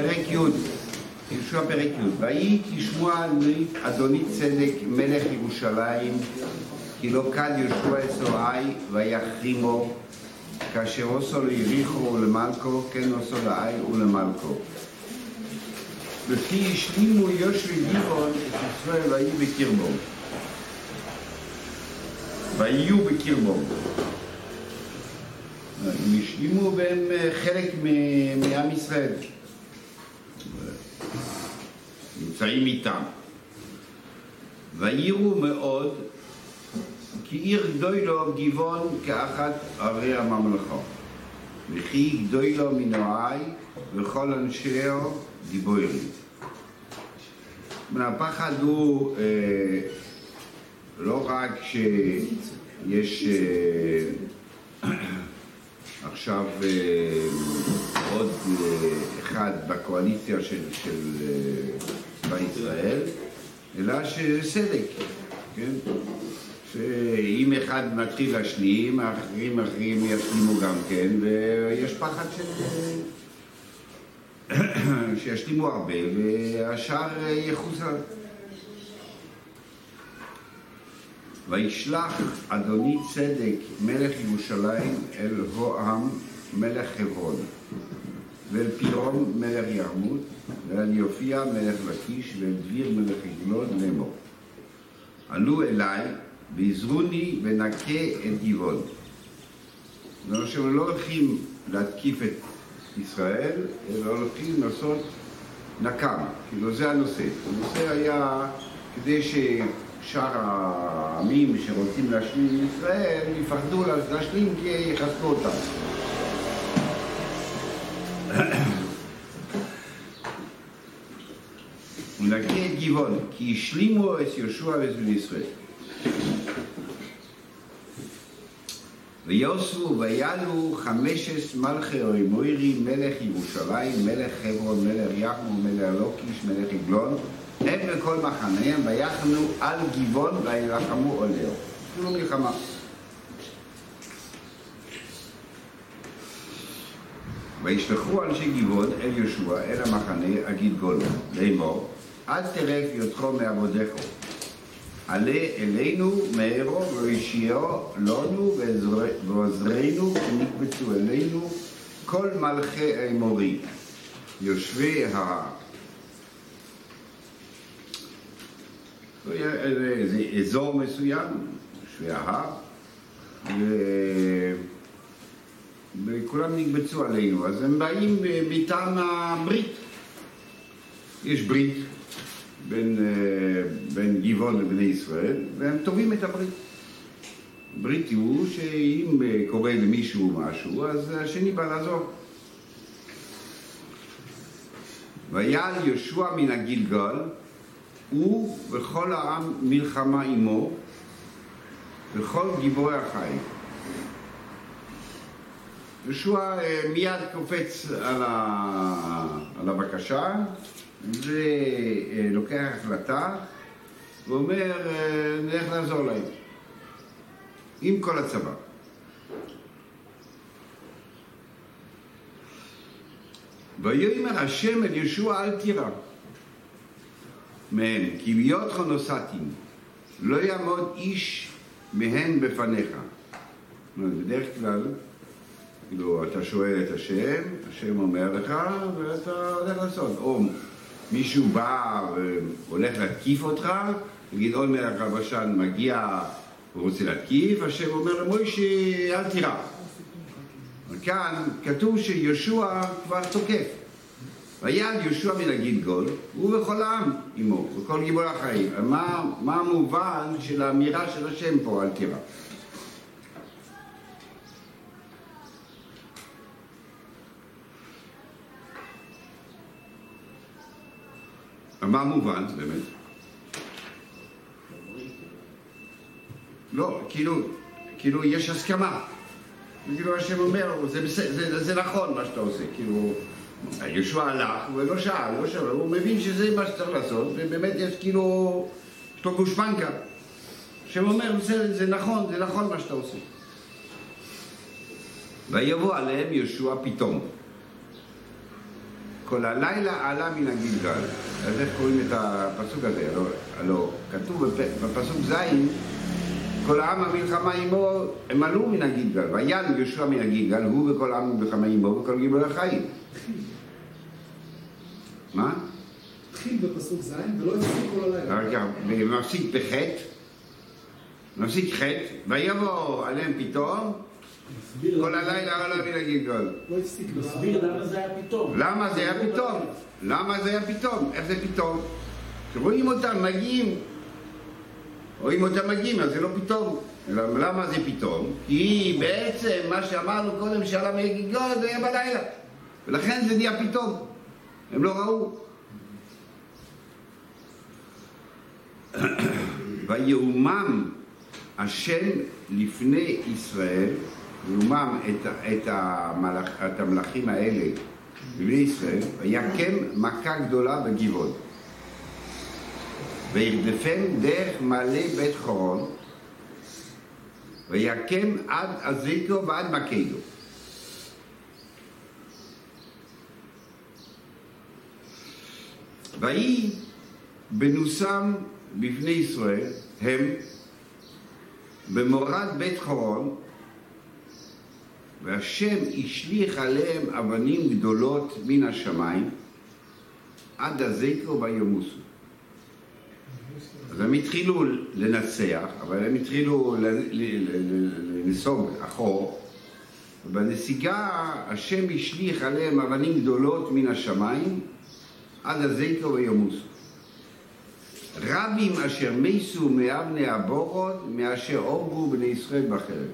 פרק י', יהושע פרק י', ויהי כשמוע אדוני צדק מלך ירושלים, כי לא קל יהושע אסוראי ויחרימו, כאשר עושו ליריחו ולמלכו, כן עושו לאי ולמלכו. וכי השלימו יושבי גיבון את ישראל ויהי בקרבו. ויהיו בקרבו. הם השלימו והם חלק מעם ישראל. נמצאים איתם. ויראו מאוד כי עיר גדולו גבעון כאחת ערי הממלכה. וכי גדולו מנועי וכל אנשיה גיבורים. הפחד הוא אה, לא רק שיש אה, עכשיו אה, עוד אה, אחד בקואליציה של, של צבא אה, ישראל, אלא שסדק, כן? שאם אחד מתחיל להשלים, האחרים אחרים ישלימו גם כן, ויש פחד של... שישלימו הרבה והשאר יחוסר. וישלח אדוני צדק מלך ירושלים אל הועם מלך חברון ואל פירום מלך ירמות ואל יופיע מלך לקיש ואל דביר מלך עגלון לאמור עלו אליי ועזרוני ונקה את גבעון. זאת אומרת שהם לא הולכים להתקיף את ישראל, אלא הולכים לעשות נקם, כאילו זה הנושא. הנושא היה כדי ששאר העמים שרוצים להשלים עם ישראל יפחדו להשלים כי יחסקו אותם. ונקה את גבעון, כי השלימו את יהושע ואת ישראל. ויוסו ויעלו חמשת מלכי אוימוירי מלך ירושלים, מלך חברון, מלך יחמו, מלך לוקיש, מלך עגלון, הם וכל מחניהם ויחנו על גבעון וילחמו עולהו. אפילו מלחמה. וישלחו אנשי גבעון אל יהושע, אל המחנה, אגיד גולו, לאמור, אל תרף יותחו מעבודךו. עלה אלינו מהרו וישיעו לנו ועוזרנו ונקבצו אלינו כל מלכי האמורי, יושבי ההר. זה אזור מסוים, יושבי ההר, וכולם נקבצו עלינו, אז הם באים מטעם הברית. יש ברית בין, בין גבעון לבני ישראל, והם תובעים את הברית. ברית הוא שאם קורה למישהו משהו, אז השני בא לעזור. ויעל יהושע מן הגלגל, הוא וכל העם מלחמה עמו, וכל גיבורי החיים. יהושע מיד קופץ על, ה... על הבקשה, ולוקח החלטה ואומר, נלך לעזור להם, עם כל הצבא. ויאמר השם אל ישוע אל תירא מהם, כי ביותך נוסעתים, לא יעמוד איש מהן בפניך. בדרך כלל, כאילו, אתה שואל את השם, השם אומר לך, ואתה הולך לעשות. או מישהו בא והולך להתקיף אותך, נגיד עוד מלך הבשן מגיע ורוצה להתקיף, השם אומר למוישה אל תירא. כאן כתוב שיהושע כבר תוקף. ויעד יהושע מן הגלגול, הוא וכל העם עמו, וכל גיבורי החיים. מה, מה המובן של האמירה של השם פה, אל תירא? מה מובן באמת? לא, כאילו, כאילו יש הסכמה. כאילו השם אומר, זה, זה, זה, זה נכון מה שאתה עושה, כאילו, יהושע הלך ולא שאל, לא שאל, הוא מבין שזה מה שצריך לעשות, ובאמת יש כאילו, יש לו גושפנקה. השם אומר, זה, זה נכון, זה נכון מה שאתה עושה. ויבוא עליהם יהושע פתאום. כל הלילה עלה מן הגלגל. אז איך קוראים את הפסוק הזה? הלא, הלא כתוב בפסוק ז', כל העם המלחמה עמו, הם עלו מן הגלגל. ויעל יהושע מן הגלגל, הוא וכל העם המלחמה עמו וכל גיבורי החיים. מה? התחיל בפסוק ז' ולא הפסיק כל הלילה. ומפסיק בחטא, מפסיק חטא, ויבוא עליהם פתאום, כל הלילה עלה מן הגלגל. לא הפסיק מסביר למה זה היה פתאום. למה זה היה פתאום? למה זה היה פתאום? איך זה פתאום? כשרואים אותם מגיעים, רואים אותם מגיעים, אז זה לא פתאום. למה זה פתאום? כי בעצם מה שאמרנו קודם שעלה מהגלגל זה היה בלילה. ולכן זה נהיה פתאום. הם לא ראו. ויאומם השם לפני ישראל, יאומם את, את, המלאכ, את המלאכים האלה לפני ישראל, ויקם מכה גדולה בגבעון. וירדפם דרך מעלה בית חורון, ויקם עד עזיקו ועד מקדו. ויהי בנוסם בפני ישראל הם במורד בית חורון והשם השליך עליהם אבנים גדולות מן השמיים עד הזקו וימוסו. אז הם התחילו לנצח, אבל הם התחילו לנסוג אחור, ובנסיגה השם השליך עליהם אבנים גדולות מן השמיים עד הזקו וימוסו. רבים אשר מיסו מאבני הבורות מאשר הורגו בני ישראל בחרב.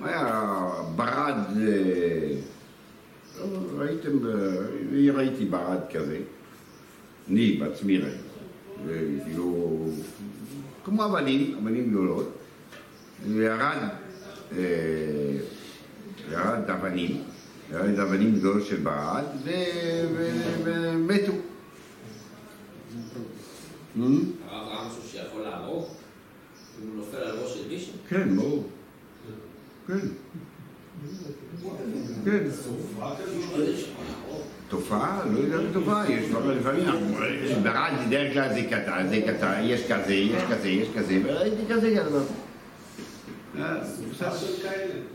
היה ברד, ראיתם, ראיתי ברד כזה, אני בעצמי ראיתי, כאילו, כמו אבנים, אבנים גדולות, וירד, ירד אבנים, ירד אבנים גדולות של ברד, ומתו. הרב ראה משהו שיכול להרוג? אם הוא נופל על ראש של מישהו? כן, ברור. כן. כן. תופעה? לא יודע אם תופעה, יש דברים לפעמים, ברד בדרך כלל זה קטן, זה קטן, יש כזה, יש כזה, יש כזה, וראיתי כזה כזה.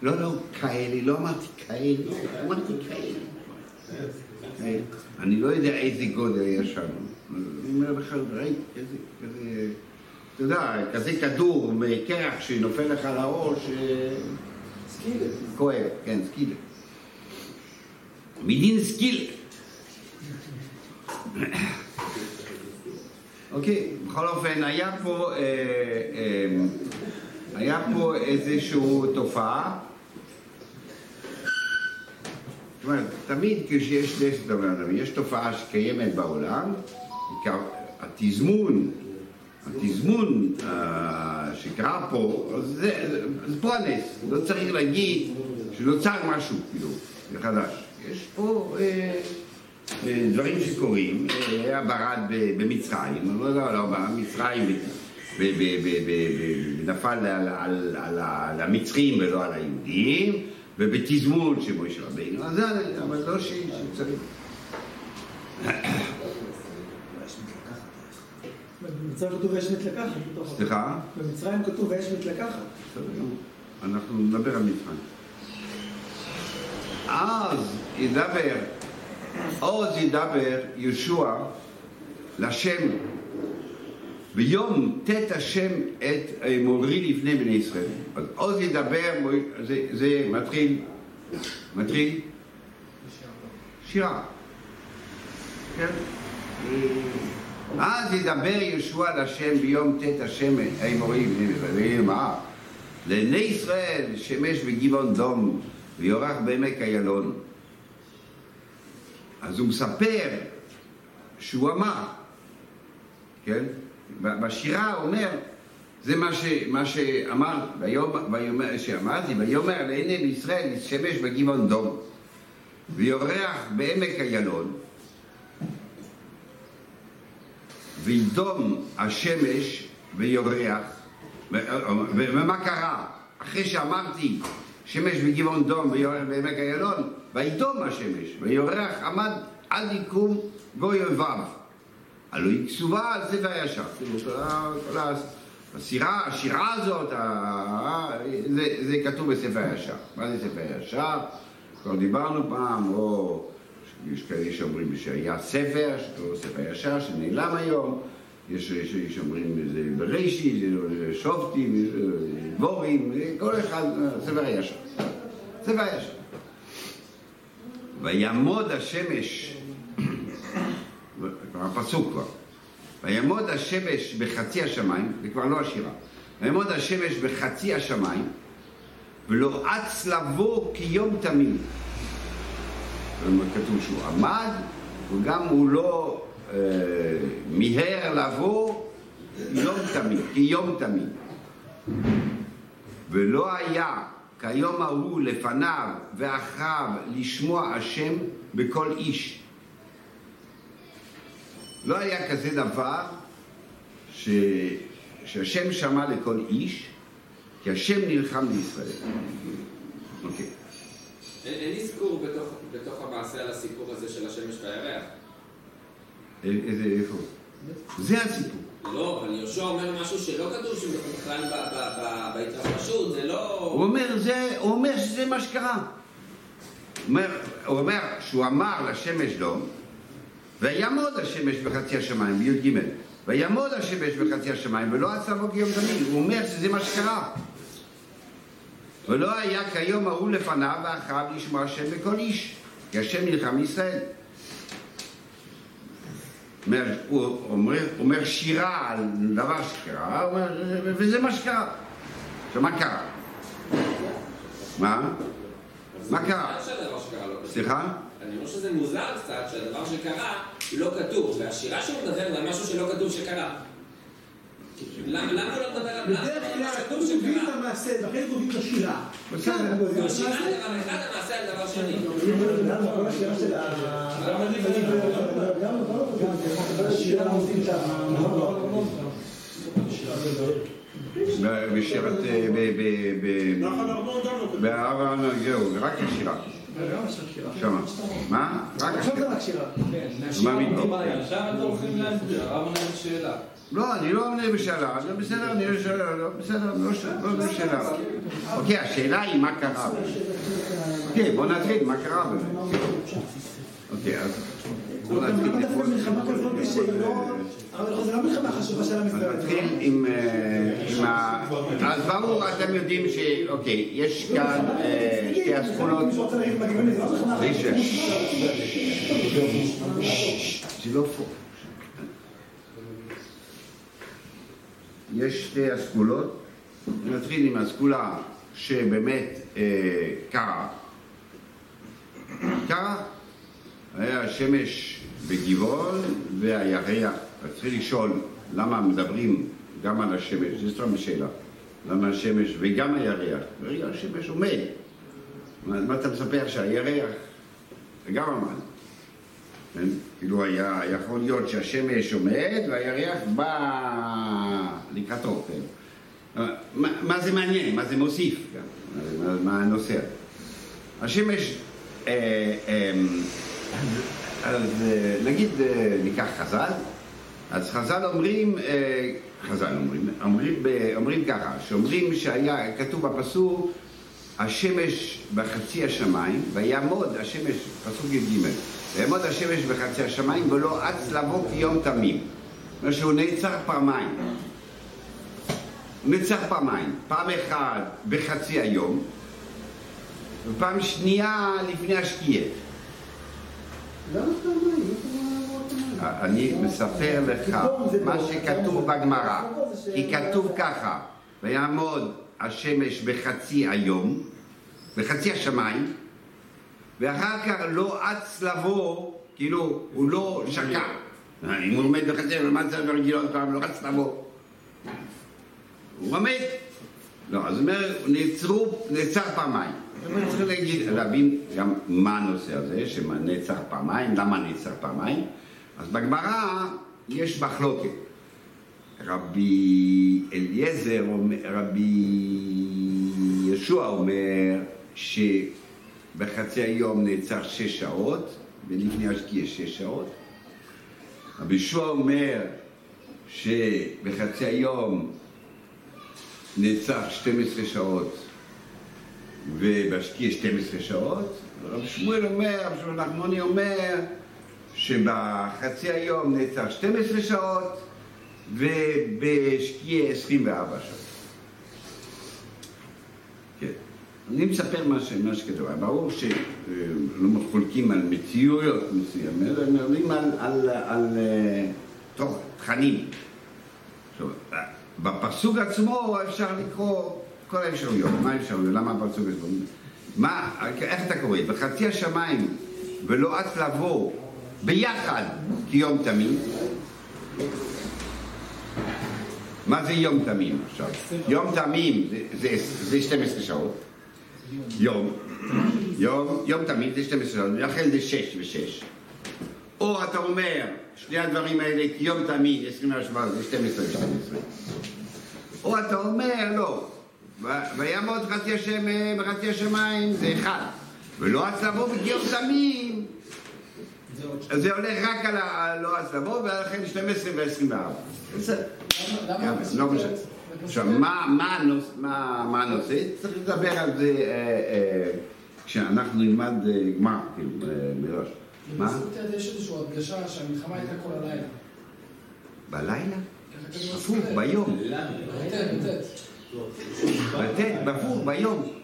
לא, לא, כאלה, לא אמרתי כאלה, אמרתי כאלה. אני לא יודע איזה גודל יש שם. אני אומר לך, ראיתי כזה, אתה יודע, כזה כדור מקרח שנופל לך על הראש, סקילה. כואב, כן, סקילה. מדין סקילה. אוקיי, בכל אופן, היה פה, אה, אה, היה פה איזושהי תופעה. זאת אומרת, תמיד כשיש נס דומיננטי, יש תופעה שקיימת בעולם, התזמון, התזמון אה, שקרה פה, זה, זה פה הנס, לא צריך להגיד שנוצר משהו, כאילו, מחדש. יש פה אה, אה, דברים שקורים, אה, היה ברד במצרים, לא יודע, לא, במצרים, ב- ב- ב- ב- ב- נפל על, על, על, על המצרים ולא על היהודים, ובתזמון של משה רבינו, אז זה, אבל לא שצריך. במצרים כתוב ויש מת לקחת. בתוך- סליחה? במצרים כתוב ויש מת לקחת. בסדר גמור. אנחנו נדבר על מצרים. אז ידבר, עוז ידבר יהושע לשם ביום ט' השם את מורי לפני בני ישראל. אז עוז ידבר, זה, זה מתחיל, מתחיל שירה. כן? אז ידבר יהושע לשם ביום ט' השם האמורי בני ישראל, ויאמר לעיני ישראל שמש בגבעון דום ויורח בעמק איילון. אז הוא מספר שהוא אמר, כן? בשירה הוא אומר, זה מה, ש, מה שאמר, ויאמר, ויאמר, שאמרתי, ויאמר לעיני ישראל שמש בגבעון דום ויורח בעמק איילון וידום השמש ויורח. ומה קרה? אחרי שאמרתי שמש בגבעון דום ויורח בעמק איילון, וידום השמש, ויורח עמד עד יקום גוי אויביו. הלוא היא כתובה על ספר הישר. כאילו, כל הסירה, השירה הזאת, זה, זה כתוב בספר הישר. מה זה ספר הישר? כבר דיברנו פעם, או יש כאלה שאומרים שהיה ספר, שקוראים לו ספר ישר, שנעלם היום. יש יש שאומרים זה בראשית, זה שופטים, זה דבורים, כל אחד, ספר הישר. ספר הישר. ויעמוד השמש, כבר הפסוק כבר, ויעמוד השמש בחצי השמיים, זה כבר לא השירה, ויעמוד השמש בחצי השמיים, ולא אץ לבוא כיום תמים. כתוב שהוא עמד, וגם הוא לא אה, מיהר לבוא יום תמים, כיום תמים. ולא היה כיום ההוא לפניו ואחריו לשמוע השם בכל איש. לא היה כזה דבר ש... שהשם שמע לכל איש, כי השם נלחם לישראל. אוקיי. אין אין אזכור בתוך, בתוך המעשה על הסיפור הזה של השמש והירח. איזה, איפה? זה הסיפור. לא, אבל יהושע אומר משהו שלא כתוב שהוא בכלל ב- ב- ב- בהתרחשות, זה לא... הוא אומר, זה, הוא אומר שזה מה שקרה. הוא אומר, הוא אומר שהוא אמר לשמש דום, ויעמוד השמש בחצי השמיים, בי"ג. ויעמוד השמש בחצי השמיים, ולא עצה בו כיום תמיד. הוא אומר שזה מה שקרה. ולא היה כיום ההוא לפניו ואחריו לשמוע השם בכל איש, כי השם נלחם ישראל. אומר, הוא אומר, אומר שירה על דבר שקרה, אומר, וזה מה שקרה. עכשיו, מה קרה? מה? מה קרה? לא. סליחה? אני אומר שזה מוזר קצת שהדבר שקרה לא כתוב, והשירה שהוא מדבר זה על משהו שלא כתוב שקרה. למה לא מדבר על בדרך על כלל כתוב את? המעשה, ואחרי זה גובים את השירה. בסדר. כן, השירה. זה דבר אחד, המעשה על דבר שני. בשירת... בהר זהו, רק השירה. שמה. מה? רק עכשיו זה השירה. רק שירה. מה מתאים? עכשיו אתם הולכים להסביר, הרב עונה שאלה. לא, אני לא עונה בשאלה, זה בסדר, אני לא שואל, לא בסדר, לא לא בשאלה. אוקיי, השאלה היא מה קרה. אוקיי, בוא נתחיל, מה קרה באמת. אוקיי, אז בוא נתחיל. אבל לא מלחמה חשובה של עם אז ישראל. נתחיל עם, אה, ה... אז ברור, אתם יודעים ש... אוקיי, יש כאן אה, שתי אסכולות. לא רישה. זה לא פה. יש שתי אסכולות. נתחיל עם האסכולה שבאמת אה, קרה. קרה. היה השמש בגבעון והירח. רציתי לשאול למה מדברים גם על השמש, זה סתם שאלה. למה השמש וגם הירח? רגע, השמש עומד. מה, אתה מספר שהירח גם עמד? כן? כאילו היה יכול להיות שהשמש עומד והירח בא לקראתו, כן? מה, מה זה מעניין? מה זה מוסיף? כן? מה, מה הנושא? השמש, אה, אה, אז אה, נגיד אה, ניקח חז"ל, אז חז"ל אומרים, אה, חז"ל אומרים, אומרים, אומרים ככה, שאומרים שהיה, כתוב בפסוק, השמש בחצי השמיים, ויעמוד השמש, פסוק י"ג, ויעמוד השמש בחצי השמיים ולא אץ לבוא כיום תמים. זאת אומרת שהוא נעצר פעמיים. נעצר פעמיים, פעם אחת בחצי היום, ופעם שנייה לפני השקיעה. למה פעמיים? אני מספר לך מה שכתוב בגמרא, כי כתוב ככה, ויעמוד השמש בחצי היום, בחצי השמיים, ואחר כך לא אץ לבוא, כאילו, הוא לא שקע. אם הוא עומד בחצי, מה זה ברגיל עוד פעם, לא אץ לבוא. הוא עומד. לא, אז אומר, נעצרו, נעצר פעמיים. אנחנו צריכים להגיד, להבין גם מה הנושא הזה, שנעצר פעמיים, למה נעצר פעמיים. אז בגמרא יש מחלוקת. רבי אליעזר, רבי ישוע אומר שבחצי היום נעצר שש שעות, ולפני השקיע שש שעות. רבי יהושע אומר שבחצי היום נעצר 12 שעות ובשקיע 12 שעות. רבי שמואל אומר, רבי שמואל נחמוני אומר שבחצי היום נעצר 12 שעות ובשקיע 24 שעות. כן. אני מספר מה, שכתוב, ברור שלא חולקים על מציאויות מסוימות, אלא מדברים על, על, על אה, תוך תכנים. עכשיו, בפסוק עצמו אפשר לקרוא כל האפשרויות. מה האפשרויות? למה הפסוק עצמו? מה, איך אתה קורא? בחצי השמיים ולא אץ לבוא ביחד כיום תמים. מה זה יום תמים עכשיו? יום תמים זה, זה, זה 12 שעות. יום. יום, יום תמים זה 12 שעות, לכן זה 6 ו-6. או אתה אומר, שני הדברים האלה, כי יום תמיד, 27 זה 12 ו-12. או אתה אומר, לא, ויעמוד חצי השמיים, זה אחד. ולא לבוא בגיום תמים, אז זה הולך רק על הלא אז לבוא, ולכן 12 ו-24. בסדר. לא משנה. עכשיו, מה הנושא? צריך לדבר על זה אה, אה, כשאנחנו נלמד אה, גמר, כאילו, מראש. מה? בסרטי יש איזושהי הדגשה שהמלחמה הייתה כל הלילה. בלילה? הפוך, ביום. בטט, בפוך, ביום.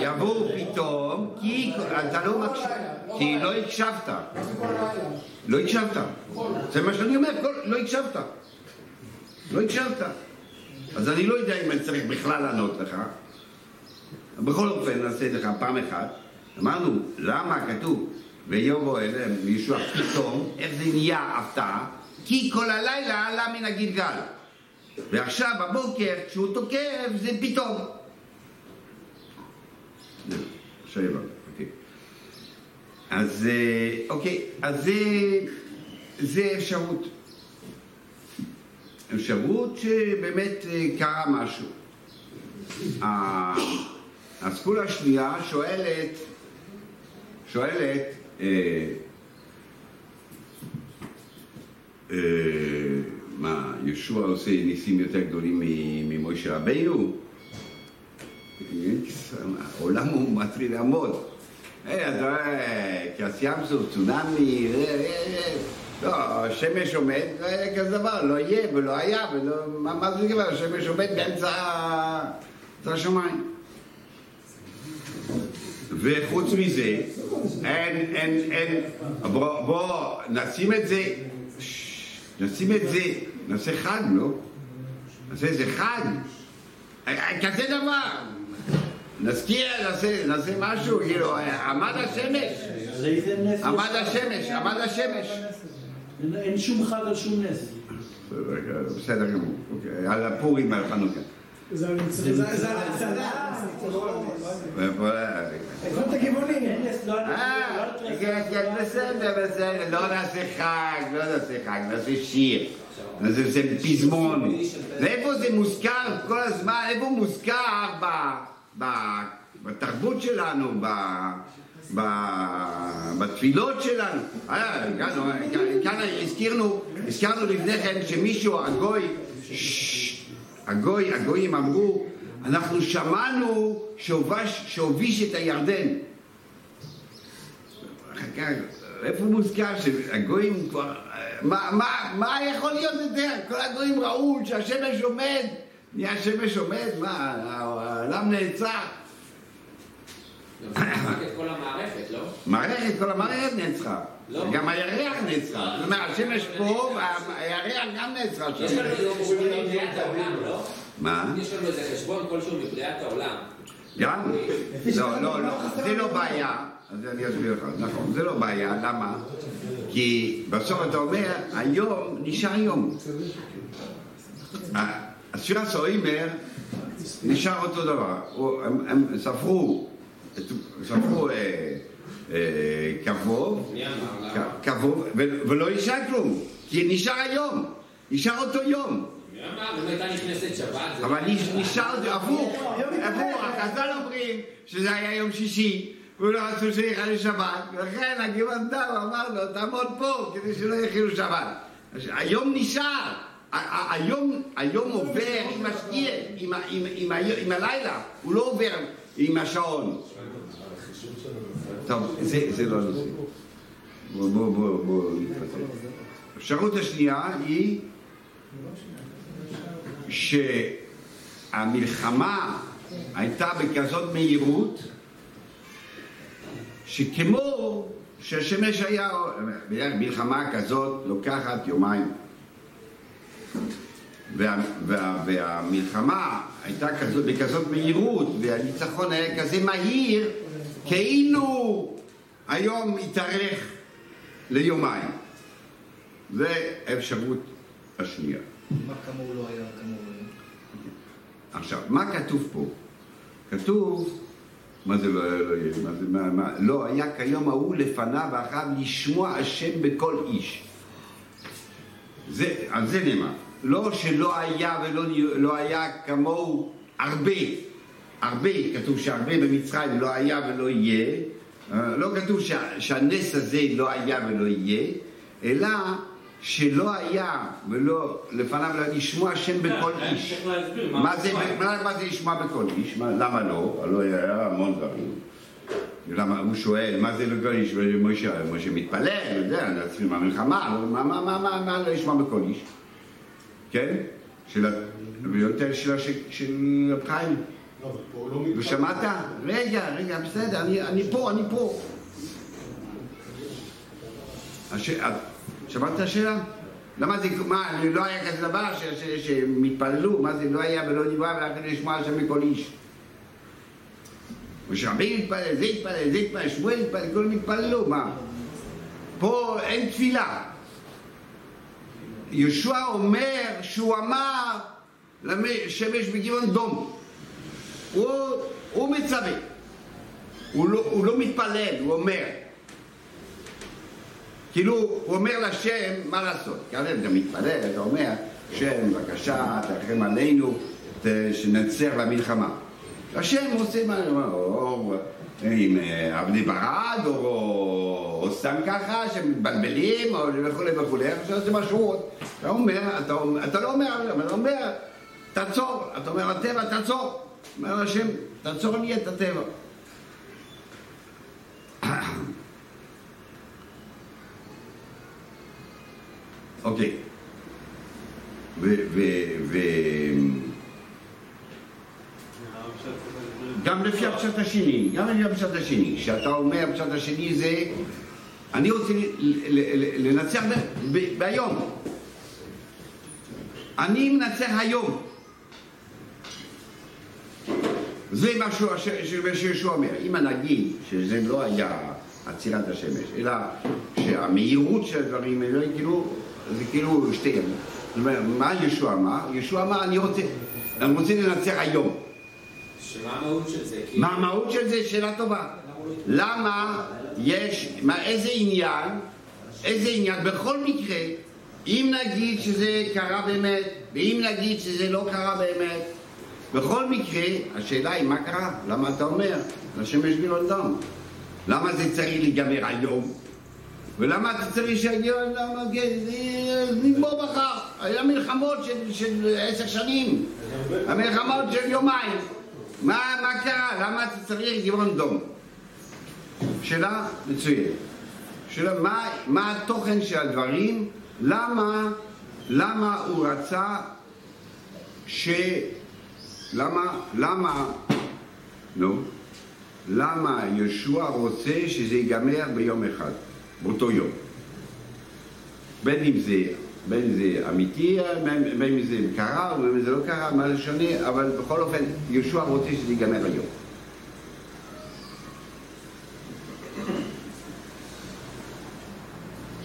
יבואו פתאום, כי אתה לא מקשיב, כי לא הקשבת. לא הקשבת. זה מה שאני אומר, לא הקשבת. לא הקשבת. אז אני לא יודע אם אני צריך בכלל לענות לך. בכל אופן, נעשה זה פעם אחת. אמרנו, למה כתוב ויבוא אליהם מישוע פתאום, איך זה נהיה הפתעה? כי כל הלילה עלה מן הגלגל. ועכשיו בבוקר, כשהוא תוקף, זה פתאום. שבע, אוקיי. אז אה, אוקיי, אז זה, זה אפשרות. אפשרות שבאמת אה, קרה משהו. הסקולה השנייה שואלת, שואלת, אה, אה, מה, ישוע עושה ניסים יותר גדולים ממשה רבינו? העולם הוא מטריד לעמוד. אתה רואה, כעס ים סוף, צונאמי, לא, השמש עומד, כזה דבר, לא יהיה ולא היה, ולא, מה זה דבר, השמש עומד באמצע השמיים. וחוץ מזה, אין, אין, אין, בוא, בוא נשים את זה, נשים את זה, נעשה חג, לא? נעשה איזה חג, כזה דבר. נזכיר, נעשה, נעשה משהו, כאילו, עמד השמש, עמד השמש, עמד השמש. אין שום חג על שום נס. בסדר גמור, אוקיי, על הפורים ועל חנוכה. זה הצלה. בסדר, בסדר, לא נעשה חג, לא נעשה חג, נעשה שיר. זה פזמון. ואיפה זה מוזכר כל הזמן, איפה מוזכר בתרבות שלנו, בתפילות שלנו. כאן הזכרנו, הזכרנו לפני כן שמישהו, הגוי, הגוי, הגויים אמרו, אנחנו שמענו שהוביש את הירדן. איפה מוזכר שהגויים כבר... מה, מה, מה יכול להיות יותר? כל הגויים ראו שהשמש עומד, נהיה השמש עומד, מה, העולם נעצר. כל המערכת, לא? מערכת, כל המערכת נעצרה. לא. גם הירח נעצרה. זאת אומרת, השמש פה והירח גם נעצרה שם. לא? מה? יש לנו איזה חשבון כלשהו מבריאת העולם. גם? לא, לא, לא, זה לא בעיה. אז אני אסביר לך, נכון, זה לא בעיה, למה? כי בסוף אתה אומר, היום נשאר יום. הספירה סוימר נשאר אותו דבר. הם- הם ספרו, ספרו אה, אה, כבוב? כ- כבוב, ולא נשאר כלום, כי נשאר היום, נשאר אותו יום. זה... אבל נש- נשאר הפוך, איך הוא, החז"ל אומרים שזה היה יום שישי, והוא לא רצו שיחל לשבת, ולכן הגבעון דאו אמר לו, תעמוד פה, כדי שלא יחילו שבת. היום נשאר, היום, היום עובר עם השקיע, עם, עם, עם, עם הלילה, הוא לא עובר עם השעון. טוב, זה, זה לא הנושא. בואו בוא, בוא, בוא נתפתח. האפשרות השנייה היא שהמלחמה הייתה בכזאת מהירות שכמו שהשמש היה, מלחמה כזאת לוקחת יומיים וה, וה, והמלחמה הייתה כזאת, בכזאת מהירות והניצחון היה כזה מהיר כאילו היום התארך ליומיים זה האפשרות השנייה מה כמוהו לא היה, כמוהו לא. עכשיו, מה כתוב פה? כתוב, מה זה לא היה לא יהיה? מה זה, מה, מה? לא היה כיום ההוא לפניו ואחריו לשמוע השם בכל איש. זה, על זה נאמר. לא שלא היה ולא לא היה כמוהו הרבה. הרבה, כתוב שהרבה במצרים לא היה ולא יהיה. אה, לא כתוב שה, שהנס הזה לא היה ולא יהיה, אלא שלא היה ולא לפניו לא לשמוע השם בכל איש. צריך להסביר מה זה, מה, זה לשמוע בכל איש? מה, למה לא? הלוא היה המון דברים. למה, הוא שואל, מה זה לכל איש? משה, מתפלל, הוא יודע, נצאים מהמלחמה, מה, מה, מה, מה, מה לא לשמוע בכל איש? כן? של, ה- ויותר של, רב חיים. ושמעת? רגע, רגע, בסדר, אני, אני פה, אני פה. הש... את- שמעת את השאלה? למה זה, מה, לא היה כזה דבר ש- ש- שהם התפללו, מה זה לא היה ולא נברא ולכן לשמוע השם מכל איש. משה רבינו התפלל, זה התפלל, זה התפלל, שמואל התפלל, כולם התפללו, מה? פה אין תפילה. יהושע אומר שהוא אמר לשמש בגבעון דום. הוא, הוא מצווה. הוא לא, הוא לא מתפלל, הוא אומר. כאילו, הוא אומר לשם מה לעשות. הרי אתה מתפלל, אתה אומר, שם, בבקשה, תרחם עלינו, שננצח במלחמה. השם עושה מה, או עם עבדי ברד, או, סתם ככה, שמתבלבלים, וכולי וכולי, עכשיו זה משהו עוד. אתה אומר, אתה, לא אומר, אבל אומר, תעצור, אתה אומר לטבע, תעצור. אומר השם, תעצור לי את הטבע. אוקיי. ו... גם לפי הפשט השני, גם לפי הפשט השני, שאתה אומר הפשט השני זה אני רוצה לנצח ביום. אני מנצח היום. זה מה שישוע אומר. אם נגיד שזה לא היה עצירת השמש, אלא שהמהירות של הדברים האלה, כאילו, זה כאילו שתיהם. זאת אומרת, מה ישוע אמר? ישוע אמר, אני רוצה, אני רוצה לנצח היום. מה המהות של זה? שאלה טובה. למה יש, מה, איזה עניין, איזה עניין, בכל מקרה, אם נגיד שזה קרה באמת, ואם נגיד שזה לא קרה באמת, בכל מקרה, השאלה היא מה קרה? למה אתה אומר? השמש גילון דם. למה זה צריך להיגמר היום? ולמה אתה צריך שהגילון דם נגמור מחר? היה מלחמות של עשר שנים, המלחמות של יומיים. מה, מה קרה? למה אתה צריך גבעון דום? שאלה מצוינת. שאלה, מה, מה התוכן של הדברים? למה, למה הוא רצה ש... למה, למה, נו, למה יהושע רוצה שזה ייגמר ביום אחד, באותו יום? בין אם זה, בין אם זה אמיתי, בין, בין אם זה קרה ובין אם זה לא קרה, מה זה שונה, אבל בכל אופן, יהושע רוצה שזה ייגמר היום.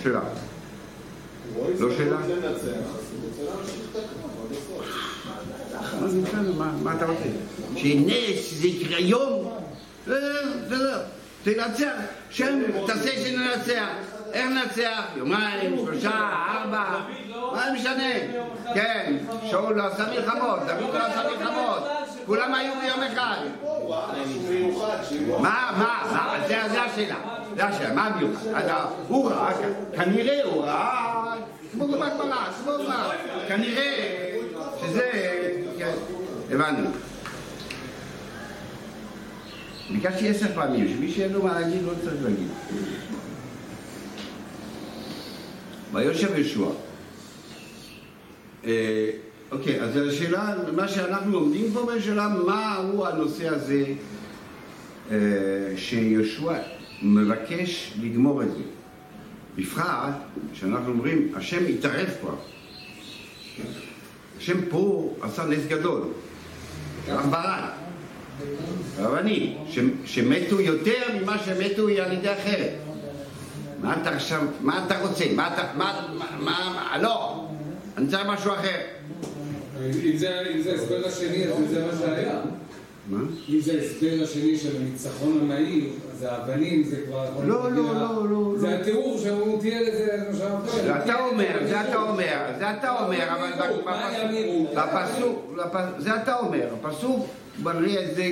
שאלה. לא שאלה? בסדר, מה אתה רוצה? שנס זה יקרה היום? בסדר, בסדר. תנצח, שם, תעשה שננצח. איך ננצח? יומיים, שלושה, ארבע, מה זה משנה? כן, שאול לא עשה מלחמות, דוד לא עשה מלחמות. כולם היו ביום אחד. מיוחד. מה, מה, זה השאלה, זה השאלה, מה המיוחד? אז הוא ראה, כנראה הוא ראה, כמו בגמרא, כמו מה, כנראה שזה, כן, הבנו. ביקשתי עשר פעמים, שמי שאין לו מה להגיד לא צריך להגיד. ויושב ישוע. אה, אוקיי, אז השאלה, מה שאנחנו לומדים פה בשאלה, מהו הנושא הזה אה, שיהושע מבקש לגמור את זה. בפרט שאנחנו אומרים, השם התערב כבר. השם פה עשה נס גדול. גם ברד. רבנים, ש- שמתו יותר ממה שמתו על ידי אחרת. מה אתה עכשיו, מה אתה רוצה? מה אתה, מה, מה, מה, מה לא, אני צריך משהו אחר. אם זה זה ההסבר השני, אז זה מה שהיה. מה? אם זה ההסבר השני של הניצחון המהיר, אז האבנים זה כבר לא, להגיע- לא, לא, לא, זה לא. התיאור שהוא תיאר את זה, זה מה שאמרת. זה אתה אומר, זה אתה אומר, זה אתה אומר, אבל בפ- מה היה בפסוק, זה אתה אומר, הפסוק מראה את זה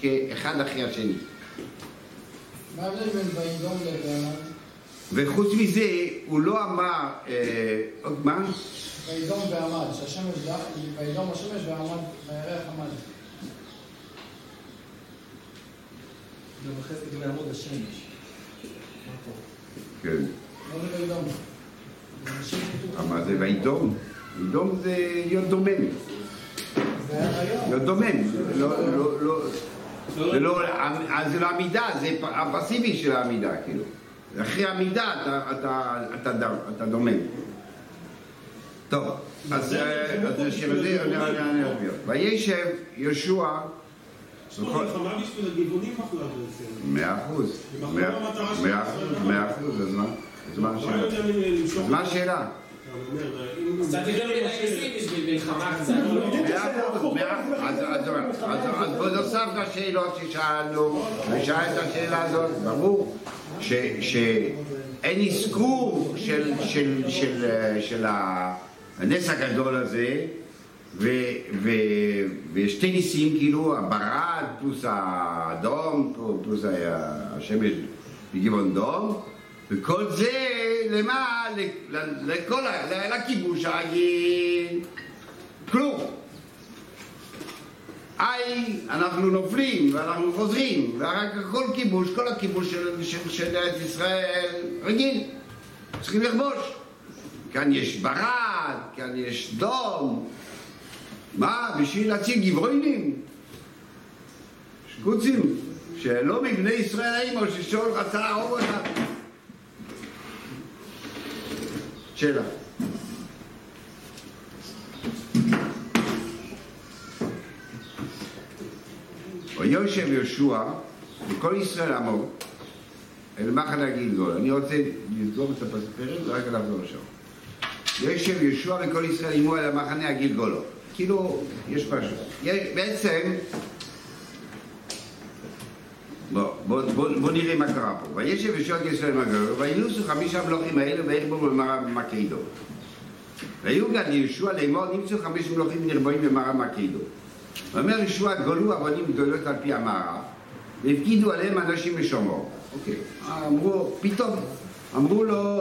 כאחד אחרי השני. מה ההבדל בין וידום לבעמד? וחוץ מזה, הוא לא אמר, אה, עוד מה? וידום ועמד, שהשמש דח, וידום השמש ועמד, וירח עמד. השמש. מה פה? כן. לא זה וידום. מה זה וידום? וידום זה להיות דומם, זה היה היום. להיות דומם. לא, לא, זה לא, עמידה, זה הפסיבי של העמידה, כאילו. אחרי עמידה אתה, אתה, אתה, ד- אתה דומם. טוב, אז אה, הזה, אני אני- אני אסביר. וישב יהושע, מלחמה בשביל הגבעונים מחלה בעצם. מאה אחוז, מאה- לא. אחוז, מאה אחוז, אז מה? אז מה מה השאלה? אז מה השאלה? בשביל מלחמה קצת. אז- אז- אז- אז בנוסף לשאלות ששאלנו, ושאל את השאלה הזאת, ברור שאין אזכור של- של- של אה, של הנס הגדול הזה, ו- ו- ושתי ניסים, כאילו, הברד פלוס האדום, פלוס השמש בגבעון דום, וכל זה למה? לכל ה- ל- לכיבוש הרגיל. כלום. היי, אנחנו נופלים ואנחנו חוזרים, ואחר כך כל כיבוש, כל הכיבוש של, של, ארץ ישראל רגיל, צריכים לכבוש. כאן יש ברד, כאן יש דום. מה, בשביל להציג גברוינים? שקוצים, שלא מבני ישראל האימו ששאול רצה להרוג אותם. שאלה. ויושב יהושע וכל ישראל עמו אל מחנה הגלגול. אני רוצה לסגור את הפרק ורק לחזור לשם. ויושב יהושע וכל ישראל עמו אל המחנה הגלגולו. כאילו, יש משהו. בעצם, בוא, בוא, בוא, בוא נראה מה קרה פה. וישב יהושע את ישראל מגלגולו, וינוסו חמישה מלוכים האלה וירבו במערב מקדו. והיו גם ליהושע לאמור נמצאו חמש מלוכים נרבעים במערב מקדו. ואומר ישוע גולו אבנים גדולות על פי המערב והפקידו עליהם אנשים משומרו. אוקיי. אמרו, פתאום אמרו לו,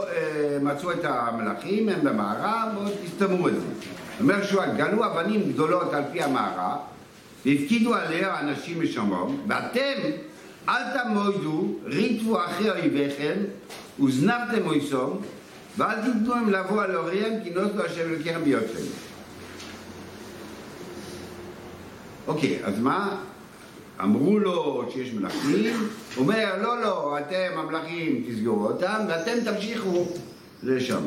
מצאו את המלכים, הם במערב, בואו תסתמו את זה. אומר ישוע, גלו אבנים גדולות על פי המערב והפקידו עליה אנשים משומרו ואתם אל תמוידו, ריטבו אחרי אויביכם וזנבתם מויסום ואל תיתנו הם לבוא על הוריהם כי נוסדו השם אלוקיכם ביותכם. אוקיי, אז מה? אמרו לו שיש מלכים, הוא אומר, לא, לא, אתם המלכים תסגרו אותם ואתם תמשיכו לשם.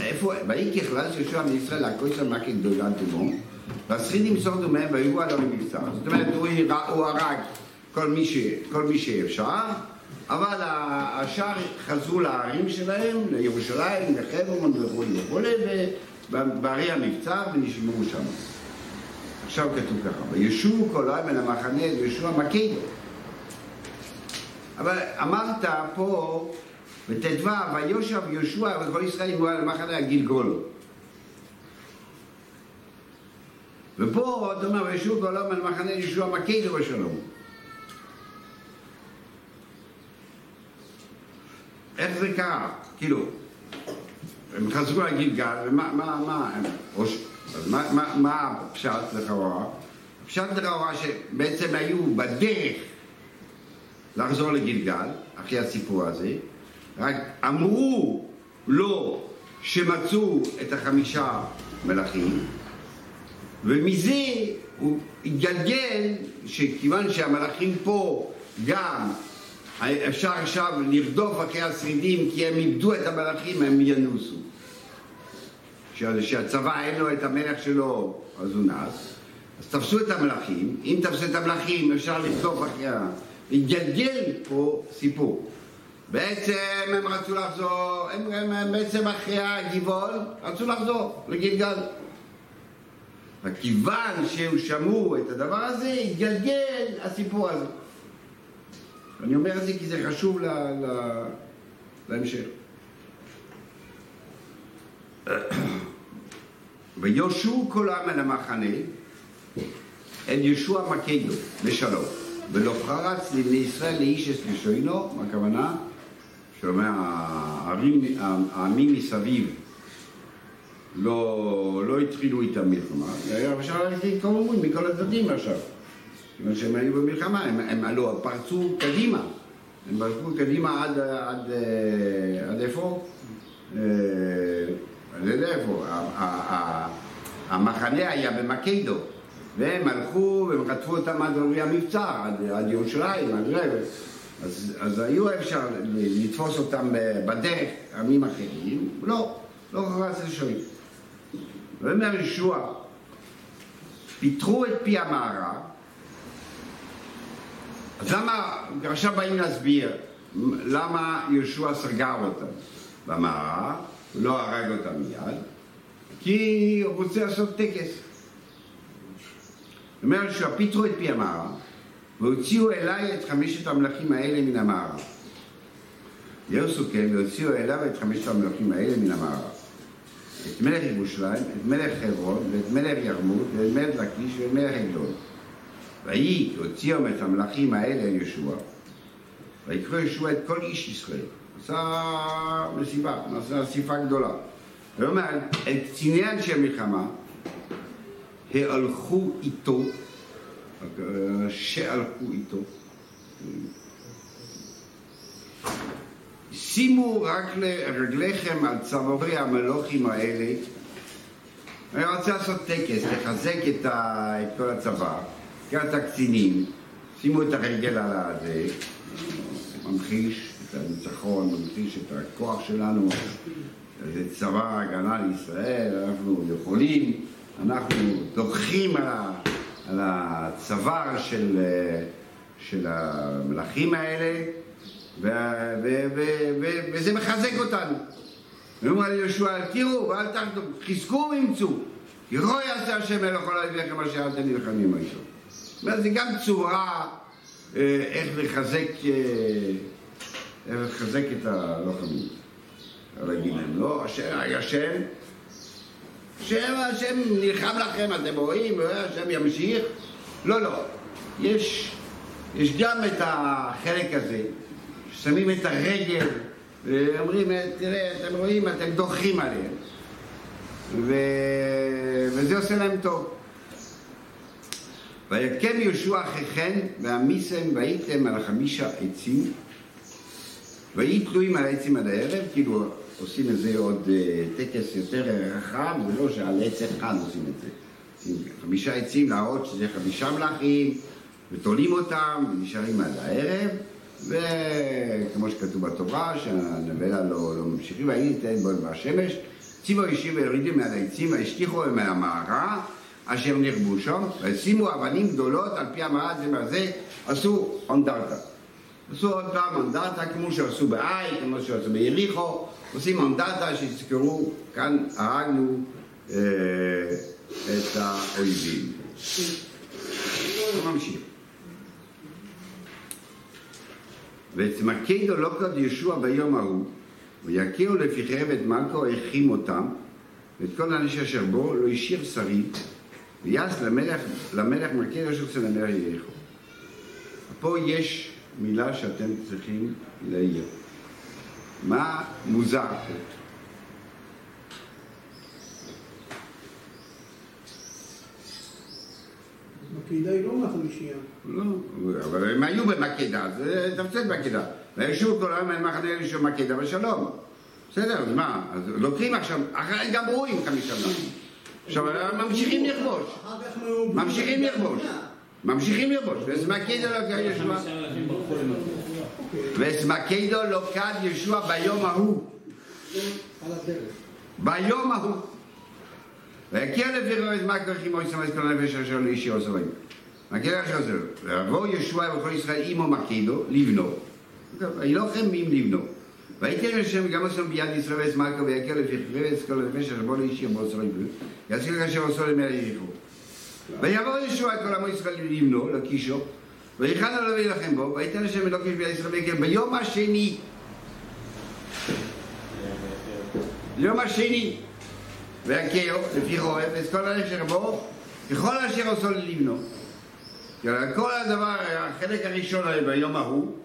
איפה, ויהי ככלל שיהושע מישראל להכויס על מכה גדולה תבוא, והשכינים סורדו מהם ויהיו עליו למבצר. זאת אומרת, הוא, הר- הוא הרג כל מי, שאפשר, אבל השאר חזרו לערים שלהם, לירושלים, לחברון וכו' וכו', ובערי המבצר ונשמרו שם. עכשיו כתוב ככה, וישובו כל העם אל המחנה אל יהושע מקדו. אבל אמרת פה בט"ו, ויושב יהושע וכל ישראל יגמרו על המחנה הגלגול. ופה אתה אומר, וישוב בעולם על מחנה ישוע מקידו בשלום. איך זה קרה? כאילו, הם חזרו לגלגל, ומה, מה, מה, הם, או אז מה, מה, מה הפשט לכאורה? הפשט לכאורה שבעצם היו בדרך לחזור לגלגל, אחרי הסיפור הזה, רק אמרו לו שמצאו את החמישה מלכים, ומזה הוא התגלגל שכיוון שהמלאכים פה גם אפשר עכשיו לרדוף אחרי השרידים כי הם איבדו את המלאכים, הם ינוסו. שה- שהצבא אין לו את המלך שלו, אז הוא נס. אז תפסו את המלאכים, אם תפסו את המלאכים אפשר לרדוף אחרי ה... התגלגל פה סיפור. בעצם הם רצו לחזור, הם, הם, הם בעצם אחרי הגבעול רצו לחזור לגלגל. וכיוון שהם שמעו את הדבר הזה, התגלגל הסיפור הזה. אני אומר את זה כי זה חשוב ל, ל, להמשך. ויושעו העם אל המחנה, אל ישוע מקדו, בשלום. ולא פרץ לבני ישראל לאיש את לשונו, מה הכוונה? שאומר, העמים מסביב לא, לא התחילו איתם מלחמה, אפשר ללכת להתקוממות מכל הצדדים עכשיו. כיוון שהם היו במלחמה, הם, הם עלו, פרצו קדימה. הם פרצו קדימה עד, עד, אה, עד איפה? אה, אני המחנה היה במקדו, והם הלכו והם רדפו אותם עד אורי המבצע, עד, עד ירושלים, עד רבע. אז, אז היו אפשר לתפוס אותם ב- בדרך, עמים אחרים, לא, לא חרץ לשונים. ואומר ישוע, פיתחו את פי המערה, אז למה, עכשיו באים להסביר למה יהושע סגר אותם? במערה, לא הרג אותם מיד, כי הוא רוצה לעשות טקס. אומר יהושע, פיתחו את פי המערה, והוציאו אליי את חמשת המלכים האלה מן המערה. ירסו כן, והוציאו אליו את חמשת המלכים האלה מן המערה. את מלך ירושלים, את מלך חברון, ואת מלך ירמות, ואת מלך לקיש, ואת מלך עגלון. ויהי הוציאו את המלכים האלה אל ישוע, ויקרא ישוע את כל איש ישראל. עשה מסיבה, עשה אסיפה גדולה. ואומר, את קציני אנשי המלחמה ההלכו איתו, שהלכו איתו, שימו רק לרגליכם על צווארי המלוכים האלה. אני רוצה לעשות טקס, לחזק את, ה... את כל הצבא, גם את הקצינים, שימו את הרגל על הזה, ממחיש את הניצחון, ממחיש את הכוח שלנו, זה צבא הגנה לישראל, אנחנו יכולים, אנחנו דוחים על. על הצוואר של, של המלכים האלה, ו... ו... ו... ו... וזה מחזק אותנו. ואומר ליהושע, תראו ואל תחדו, חזקו ואמצו, כי לא יעשה השם מלך כל אויביכם אשר אתם נלחמים איתו. זאת אומרת, זה גם צורה אה, איך לחזק, אה, איך לחזק את הלוחמים. להגיד להם, לא, השם, השם, השם, השם נלחם לכם, אתם רואים, השם ימשיך. לא, לא, יש, יש גם את החלק הזה, ששמים את הרגל ואומרים, תראה, אתם רואים, אתם דוחים עליהם. ו... וזה עושה להם טוב. ויקם יהושע אחרי כן, והעמיסם והייתם על החמישה עצים, ויהי תלויים על העצים עד הערב, כאילו עושים את זה עוד אה, טקס יותר רחב, זה לא שעל עץ אחד עושים את זה. חמישה עצים להראות שזה חמישה מלאכים, ותולים אותם, ונשארים עד הערב, וכמו שכתוב בתורה, שהנבלה לא, לא ממשיכים, ויהי ייתן בו בשמש, ציבו אישים ויורידים מעל העצים, והשליכו הם מהמערה, אשר נרבו שם, ושימו אבנים גדולות על פי המערה זה מהזה, עשו אונדרטה. עשו עוד פעם אונדרטה כמו שעשו בעי, כמו שעשו ביריחו, עושים אונדרטה שיזכרו, כאן הרגנו אה, את האויבים. ממשיך. ותמקדו לא כד ישוע ביום ההוא, ויקיעו לפיכם את מלכו, החים אותם, ואת כל האנשים אשר בו, לא השאיר שריד, ויעש למלך, למלך מכה רשות אצל המלך יריחו. פה יש מילה שאתם צריכים להעיר. מה מוזר פה? מקלידה היא לא מהחמישייה. לא, אבל הם היו במקדה, זה תפצל מקדה. וישוב כל העם אל מחנה אלישע מקדה ושלום. בסדר, אז מה? אז לוקחים עכשיו, אחרי גמרו עם חמישה. עכשיו ממשיכים לכבוש. ממשיכים לכבוש. ממשיכים לכבוש. וסמקדו לא קד ישוע. וסמקדו לא קד ישוע ביום ההוא. ביום ההוא. ויקר לפי רועז מה כרכי מויסם את כל הנפש אשר לאישי עוזרים. מכיר אחר זה. ויבוא ישוע וכל ישראל עמו מקדו לבנו. וילוחם עם לבנו. ויקר השם גם עושים ביד ישראל ואת מלכו ויקר לפי חרס כל הנפש אשר בו לאישי עוזרים. יציל כאשר עשו למאה יריחו. ויבוא ישוע את כל עמו ישראל לבנו, לקישו, ויחד עליו וילחם בו, ויתן השם אלוקים ביד ישראל ויקר ביום השני. ביום השני. והכהו, לפי חורף, את כל אשר בו, ככל אשר עשו לבנו. כל הדבר, החלק הראשון ביום ההוא,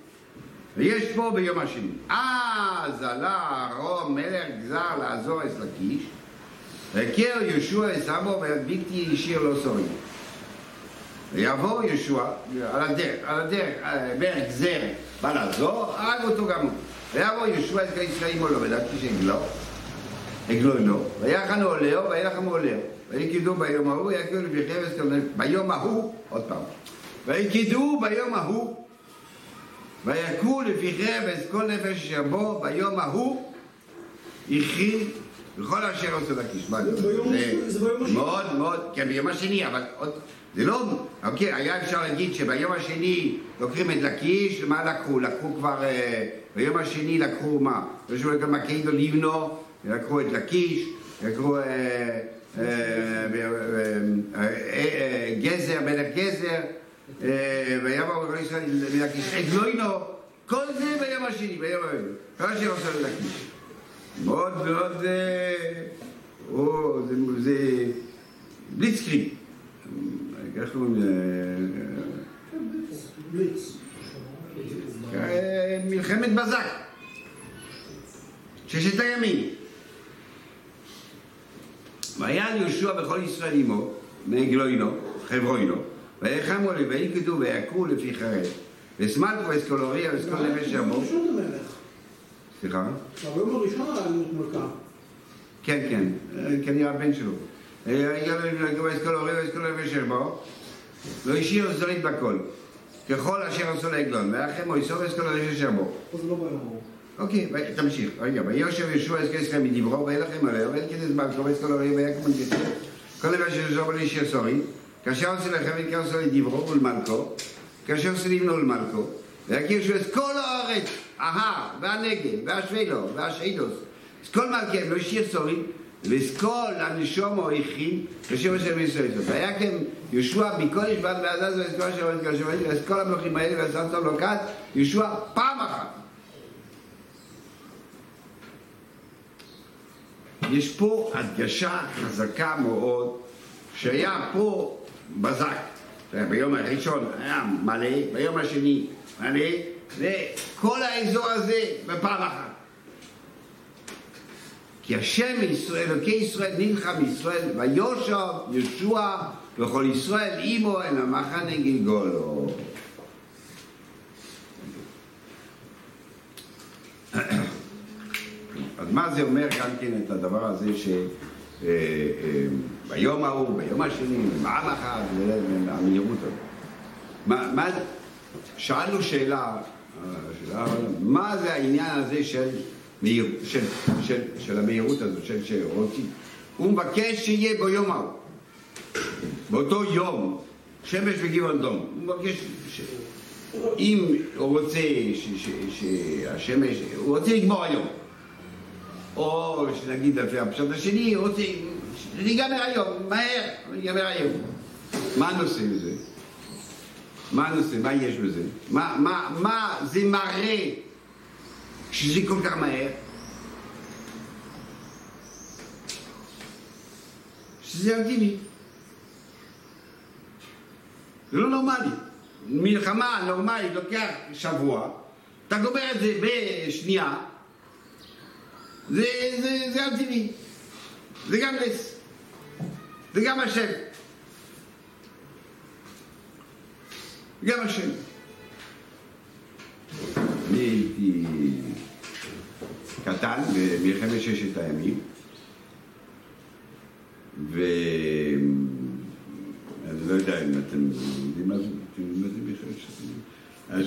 ויש פה ביום השני. אז עלה אהרון מלך גזר לעזור את לקיש, והכהו יהושע את סבו ובלתי השאיר לו סורים. ויבוא יהושע, על הדרך, על הדרך, בערך גזר, בא לעזור, הרג אותו גם הוא. ויבוא יהושע את כל ישראל עמו לו, ולקיש עגלו, עגלונו, ויחנו עולהו, וילחמו עולהו. ויקדו ביום ההוא, חפץ כל נפש, ביום ההוא, עוד פעם, ויקדו ביום ההוא, ויכו לפי חפץ כל נפש אשר בו, ביום ההוא, הכין בכל אשר עושה לקיש. זה ביום השני. מאוד מאוד, כן, ביום השני, אבל עוד, זה לא, אוקיי, היה אפשר להגיד שביום השני לוקחים את לקיש, מה לקחו? לקחו כבר, אה, ביום השני לקחו מה? רשו גם מקיידו לבנו, לקחו את לקיש, לקחו אה, אה, אה, אה, גזר, מלך גזר, אה, ויבוא בכל ישראל מלקיש, עגלוינו, כל זה ביום השני, ביום השני, כל אשר עושה ללקיש. מאוד מאוד, או, זה, בליצקריג, איך קוראים לזה? מלחמת בזק, ששת הימים. והיה יהושע בכל ישראל עמו, מעגלוינו, חברוינו, ויחמו לי, ויקדו ויעקרו לפי חרב. וסמלקו אסקולוריה ואסקול נפש עמו. סליחה? ביום הראשון היה מלכה. כן, כן, אה, כנראה הבן שלו. אה, היה לו אסקולוריה ואסקול נפש עמו. לא השאיר זרית בכל. ככל אשר עשו לעגלון, ואחרי מויסו ואסקול נפש עמו. פה זה לא. אוקיי, תמשיך. רגע, ויושב ישוע את כסכם מדברו, וילכם עליה, ואין כדי זמן, כל כל הרי ויקום מנגסים. כל דבר שישוב על איש יסורי, כאשר עושה לכם את כאשר עושה לדברו ולמלכו, כאשר עושה לבנו ולמלכו, ויכיר שהוא את כל הארץ, ההר, והנגב, והשבילו, והשעידוס, את כל מלכיהם, לא השאיר סורים, ואת כל הנשומו הכין, כאשר עושה בישראל. ויקם יהושע מקודש ועד ועזז ואת כל אשר ואת כל אשר ואת כל המלכים האלה ועשה אותם לו כת, יהושע פעם אחת. יש פה הדגשה חזקה מאוד שהיה פה בזק. ביום הראשון היה מלא, ביום השני מלא, וכל האזור הזה בפעם אחת. כי השם ישראל, אלוקי ישראל, נלחם ישראל, ויושב ישוע וכל ישראל עמו אל המחנה גלגולו. אז מה זה אומר גם כן את הדבר הזה ש... אה, אה, ביום ההוא, ביום השני, בעם אחד, והמהירות הזאת. שאלנו שאלה, אה, שאלה, מה זה העניין הזה של, מהיר, של, של, של המהירות הזאת, של שרוצים? הוא מבקש שיהיה ביום ההוא, באותו יום, שמש וגבעון דום. הוא מבקש, ש... אם הוא רוצה ש- ש- שהשמש, הוא רוצה לגמור היום. או שנגיד לפי הפשט השני, רוצה, שזה ייגמר היום, מהר, ייגמר היום. מה הנושא בזה? מה הנושא? מה יש בזה? מה, מה, מה זה מראה שזה כל כך מהר? שזה טבעי. זה לא נורמלי. מלחמה נורמלית לוקח שבוע, אתה גומר את זה בשנייה, זה, זה, זה על טבעי. זה גם נס. זה גם השם. גם השם. קטן במלחמת ששת הימים, ו... אני לא יודע אם אתם יודעים מה זה, אתם יודעים מלחמת ששת הימים? אז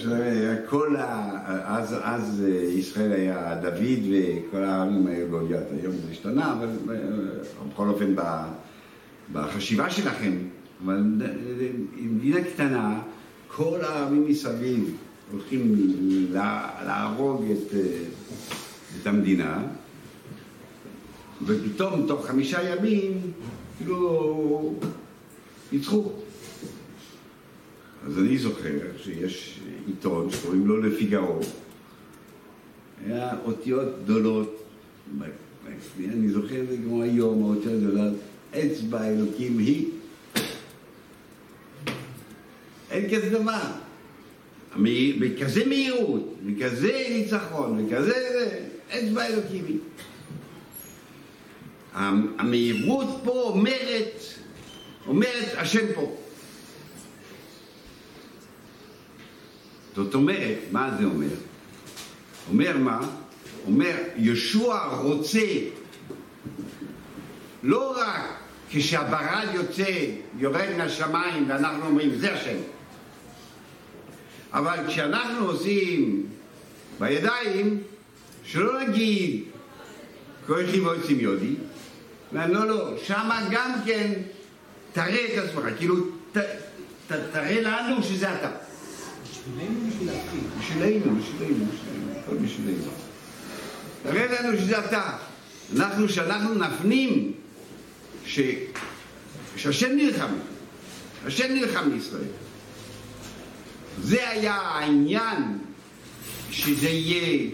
כל ה... אז, אז ישראל היה דוד וכל העמים היו גוליית. היום זה השתנה, אבל אה, בכל אופן בחשיבה שלכם, אבל מדינה קטנה, כל העמים מסביב הולכים לה- להרוג את, אה, את המדינה, ופתאום תוך חמישה ימים, כאילו, ניצחו. אז אני זוכר שיש עיתון שקוראים לו לפיגארו. היה אותיות גדולות, אני זוכר את זה כמו היום, האותיות גדולות, אצבע אלוקים היא. אין כזה דבר. בכזה מהירות, בכזה ניצחון, בכזה זה, אצבע אלוקים היא. המ- המהירות פה אומרת, אומרת השם פה. זאת אומרת, מה זה אומר? אומר מה? אומר, ישוע רוצה לא רק כשהברד יוצא, יורד מהשמיים ואנחנו אומרים, זה השם. אבל כשאנחנו עושים בידיים, שלא נגיד כהן חיבוי סימיודי, לא, לא, שמה גם כן תראה את עצמך, כאילו, ת, ת, תראה לנו שזה אתה. בשבילנו בשביל להפחיד. בשבילנו, בשבילנו, בשבילנו, הכל בשבילנו. תראה לנו שזה אתה. אנחנו, שאנחנו נפנים ש... שהשם נלחם, השם נלחם בישראל. זה היה העניין, שזה יהיה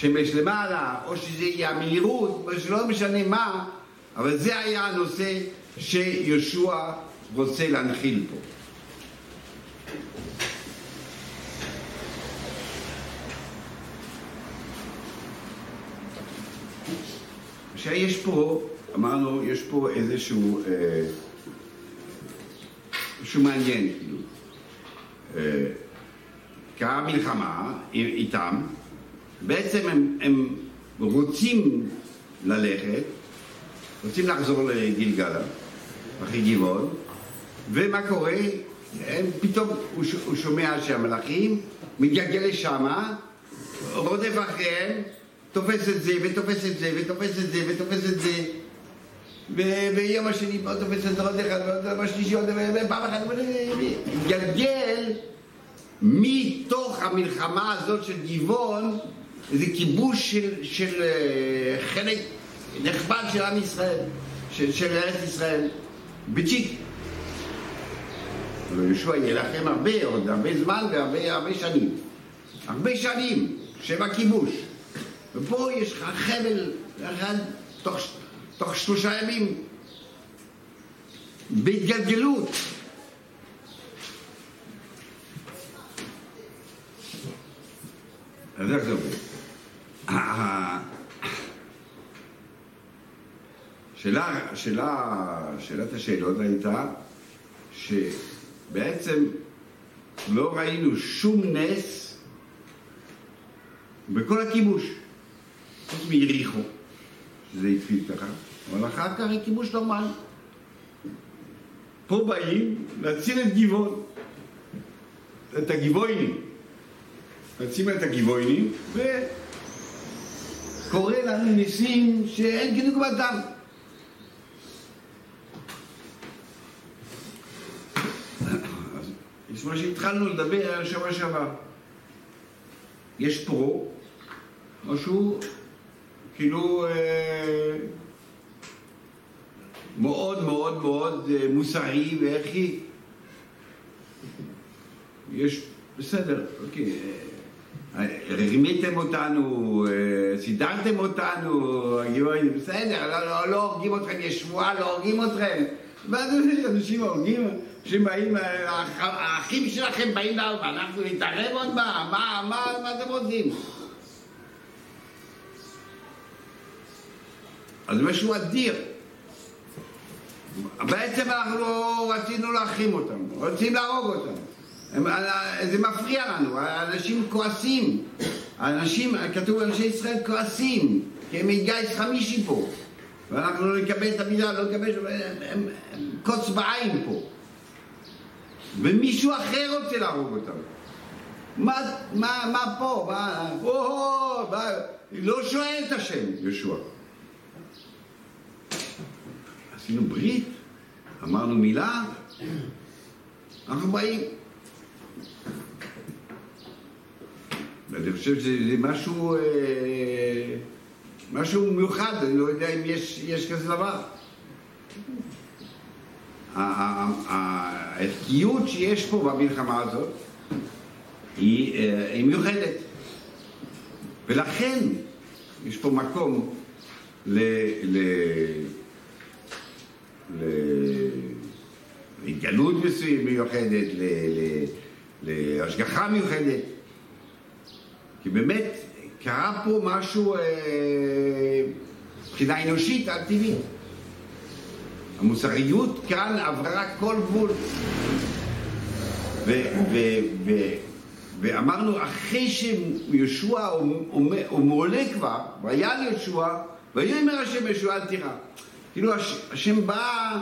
שמש למעלה, או שזה יהיה המהירות, או שלא משנה מה, אבל זה היה הנושא שיהושע רוצה להנחיל פה. שיש פה, אמרנו, יש פה איזשהו, אה, משהו מעניין, כאילו. אה, קרה מלחמה איתם, בעצם הם, הם רוצים ללכת, רוצים לחזור לגלגלה, אחרי גבעון, ומה קורה? הם פתאום, הוא, ש- הוא שומע שהמלאכים מתגלגל לשמה, רודף אחריהם, תופס את זה, ותופס את זה, ותופס את זה, ותופס את זה. ויום השני פה תופס את עוד אחד, ועוד השלישי עוד אחד, ופעם אחת, מתגלגל מתוך המלחמה הזאת של גבעון, איזה כיבוש של, של אה, חלק נכבד של עם ישראל, של, של ארץ ישראל, בצ'יק. אבל יהושע יילחם הרבה, עוד הרבה זמן והרבה הרבה שנים. הרבה שנים שבכיבוש. ופה יש לך חבל אחד תוך, תוך שלושה ימים בהתגלגלות. אז איך זה עובד? שאלה, שאלה, שאלת השאלות הייתה שבעצם לא ראינו שום נס בכל הכיבוש, חוץ מיריחו, שזה התחיל ככה, אבל אחר כך היה כיבוש נורמלי. פה באים להציל את גבעון, את הגבעונים. להציל את הגבעונים, וקורה לנו ניסים שאין כדוגמתם. יש מה שהתחלנו לדבר על שבוע שעבר. יש פה משהו כאילו אה, מאוד מאוד מאוד אה, מוסרי וערכי. יש, בסדר, אוקיי. אה, רימיתם אותנו, אה, סידרתם אותנו, הגיבורים, בסדר, לא, לא, לא הורגים אתכם, יש שבועה, לא הורגים אתכם. ואז אנשים הורגים, אנשים באים, "האח- האחים שלכם באים להרוג, אנחנו נתערב עוד מה? מה, מה, מה אתם רוצים? אז משהו אדיר. בעצם אנחנו רצינו להחרים אותם, רוצים להרוג אותם. הם, זה מפריע לנו, האנשים כועסים. האנשים, כתוב אנשי ישראל כועסים, כי הם מגיס חמישי פה. ואנחנו לא נקבל את המילה, לא נקבל, הם, קוץ בעין פה. ומישהו אחר רוצה להרוג אותם. מה, מה, מה פה? מה, או, מה, לא שואל את השם, יהושע. עשינו ברית, אמרנו מילה, אנחנו באים. ואני חושב שזה זה משהו, אה, משהו מיוחד, אני לא יודע אם יש, יש כזה דבר. הערכיות שיש פה במלחמה הזאת היא, אה, היא מיוחדת. ולכן יש פה מקום ל... ל... ל- להתגלות מסוימת מיוחדת, להשגחה מיוחדת. כי באמת קרה פה משהו אה, מבחינה אנושית על-טבעית. המוסריות כאן עברה כל גבול. ו- ו- ו- ואמרנו, אחרי שיהושע הוא הוא מעולה כבר, והיה יהושע, ויאמר השם יהושע אל תירא. כאילו הש- השם בא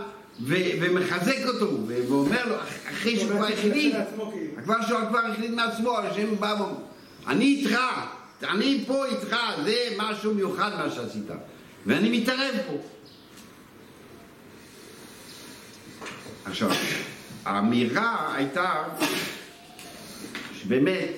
ו- ומחזק אותו, ואומר לו, אח- אחרי שהוא כבר החליט, כאילו. כבר שהוא כבר החליט מעצמו, השם בא ואומר, אני איתך, אני פה איתך, זה משהו מיוחד מה שעשית, ואני מתערב פה. עכשיו, האמירה הייתה שבאמת,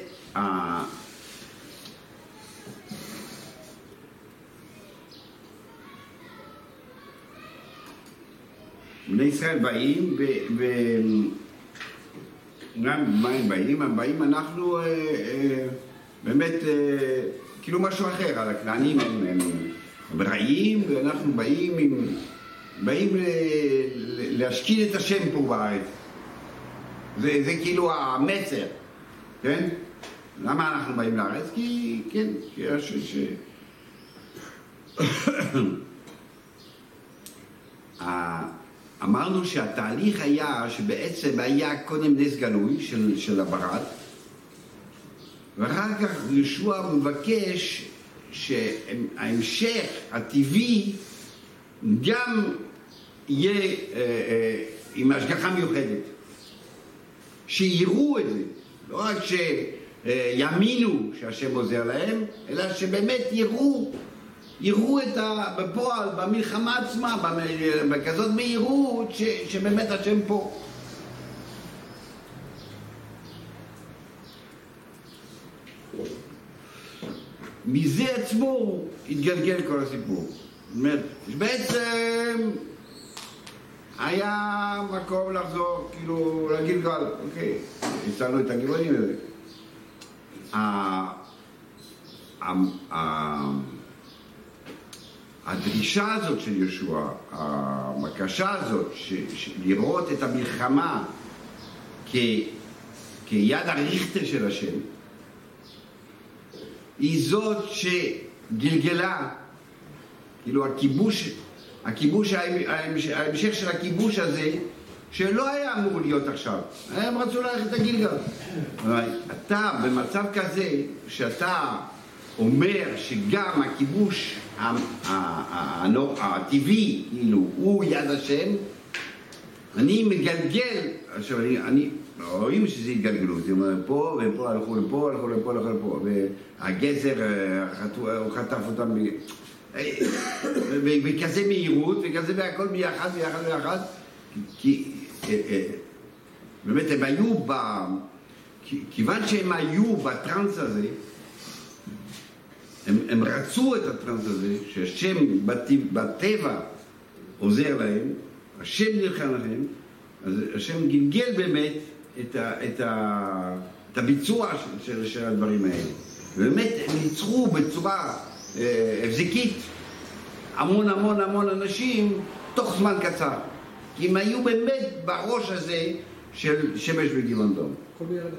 בני ישראל באים, ו- ו- גם מה הם באים? הם באים, אנחנו אה, אה, באמת אה, כאילו משהו אחר, על הכנענים הם, הם, הם רעים, ואנחנו באים, עם, באים ל- ל- להשכין את השם פה בארץ. זה, זה כאילו המסר, כן? למה אנחנו באים לארץ? כי, כן, כי יש... ש... ה- אמרנו שהתהליך היה שבעצם היה קודם נס גלוי של, של הברד, ואחר כך יהושע מבקש שההמשך הטבעי גם יהיה אה, אה, עם השגחה מיוחדת. שיראו את זה, לא רק שיאמינו שהשם עוזר להם, אלא שבאמת יראו, יראו את ה... בפועל, במלחמה עצמה, במ- בכזאת מהירות, ש... שבאמת השם פה. מזה עצמו התגלגל כל הסיפור. זאת אומרת, בעצם היה מקום לחזור, כאילו, לגלגל, אוקיי, הצלנו את הגבעונים האלה. הדרישה הזאת של יהושע, הבקשה הזאת, לראות את המלחמה כיד הריכטר של השם, היא זאת שגלגלה, כאילו הכיבוש, הכיבוש, ההמש- ההמשך של הכיבוש הזה, שלא היה אמור להיות עכשיו, הם רצו ללכת לגלגל. אבל אתה במצב כזה, שאתה אומר שגם הכיבוש הטבעי, כאילו, הוא יד השם, אני מגלגל, עכשיו אני, אני רואים שזה התגלגלות, אומרת, פה ופה הלכו לפה, הלכו לפה, הלכו לפה, והגזר, אה, חטו- הוא חטף אותם, ב- אה, מהירות, וכזה והכל ביחד, ביחד, ביחד, כי אה, אה, באמת הם היו ב... כי- כיוון שהם היו בטראנס הזה, הם, הם רצו את הטראנס הזה, שהשם בטבע עוזר להם, השם נלחם להם, אז השם גלגל באמת את, ה, את, ה, את הביצוע של, של, של הדברים האלה. ובאמת הם ניצחו בצורה אה, הבזקית המון המון המון אנשים תוך זמן קצר. כי הם היו באמת בראש הזה של שמש וגבעון דום. בירד אחד.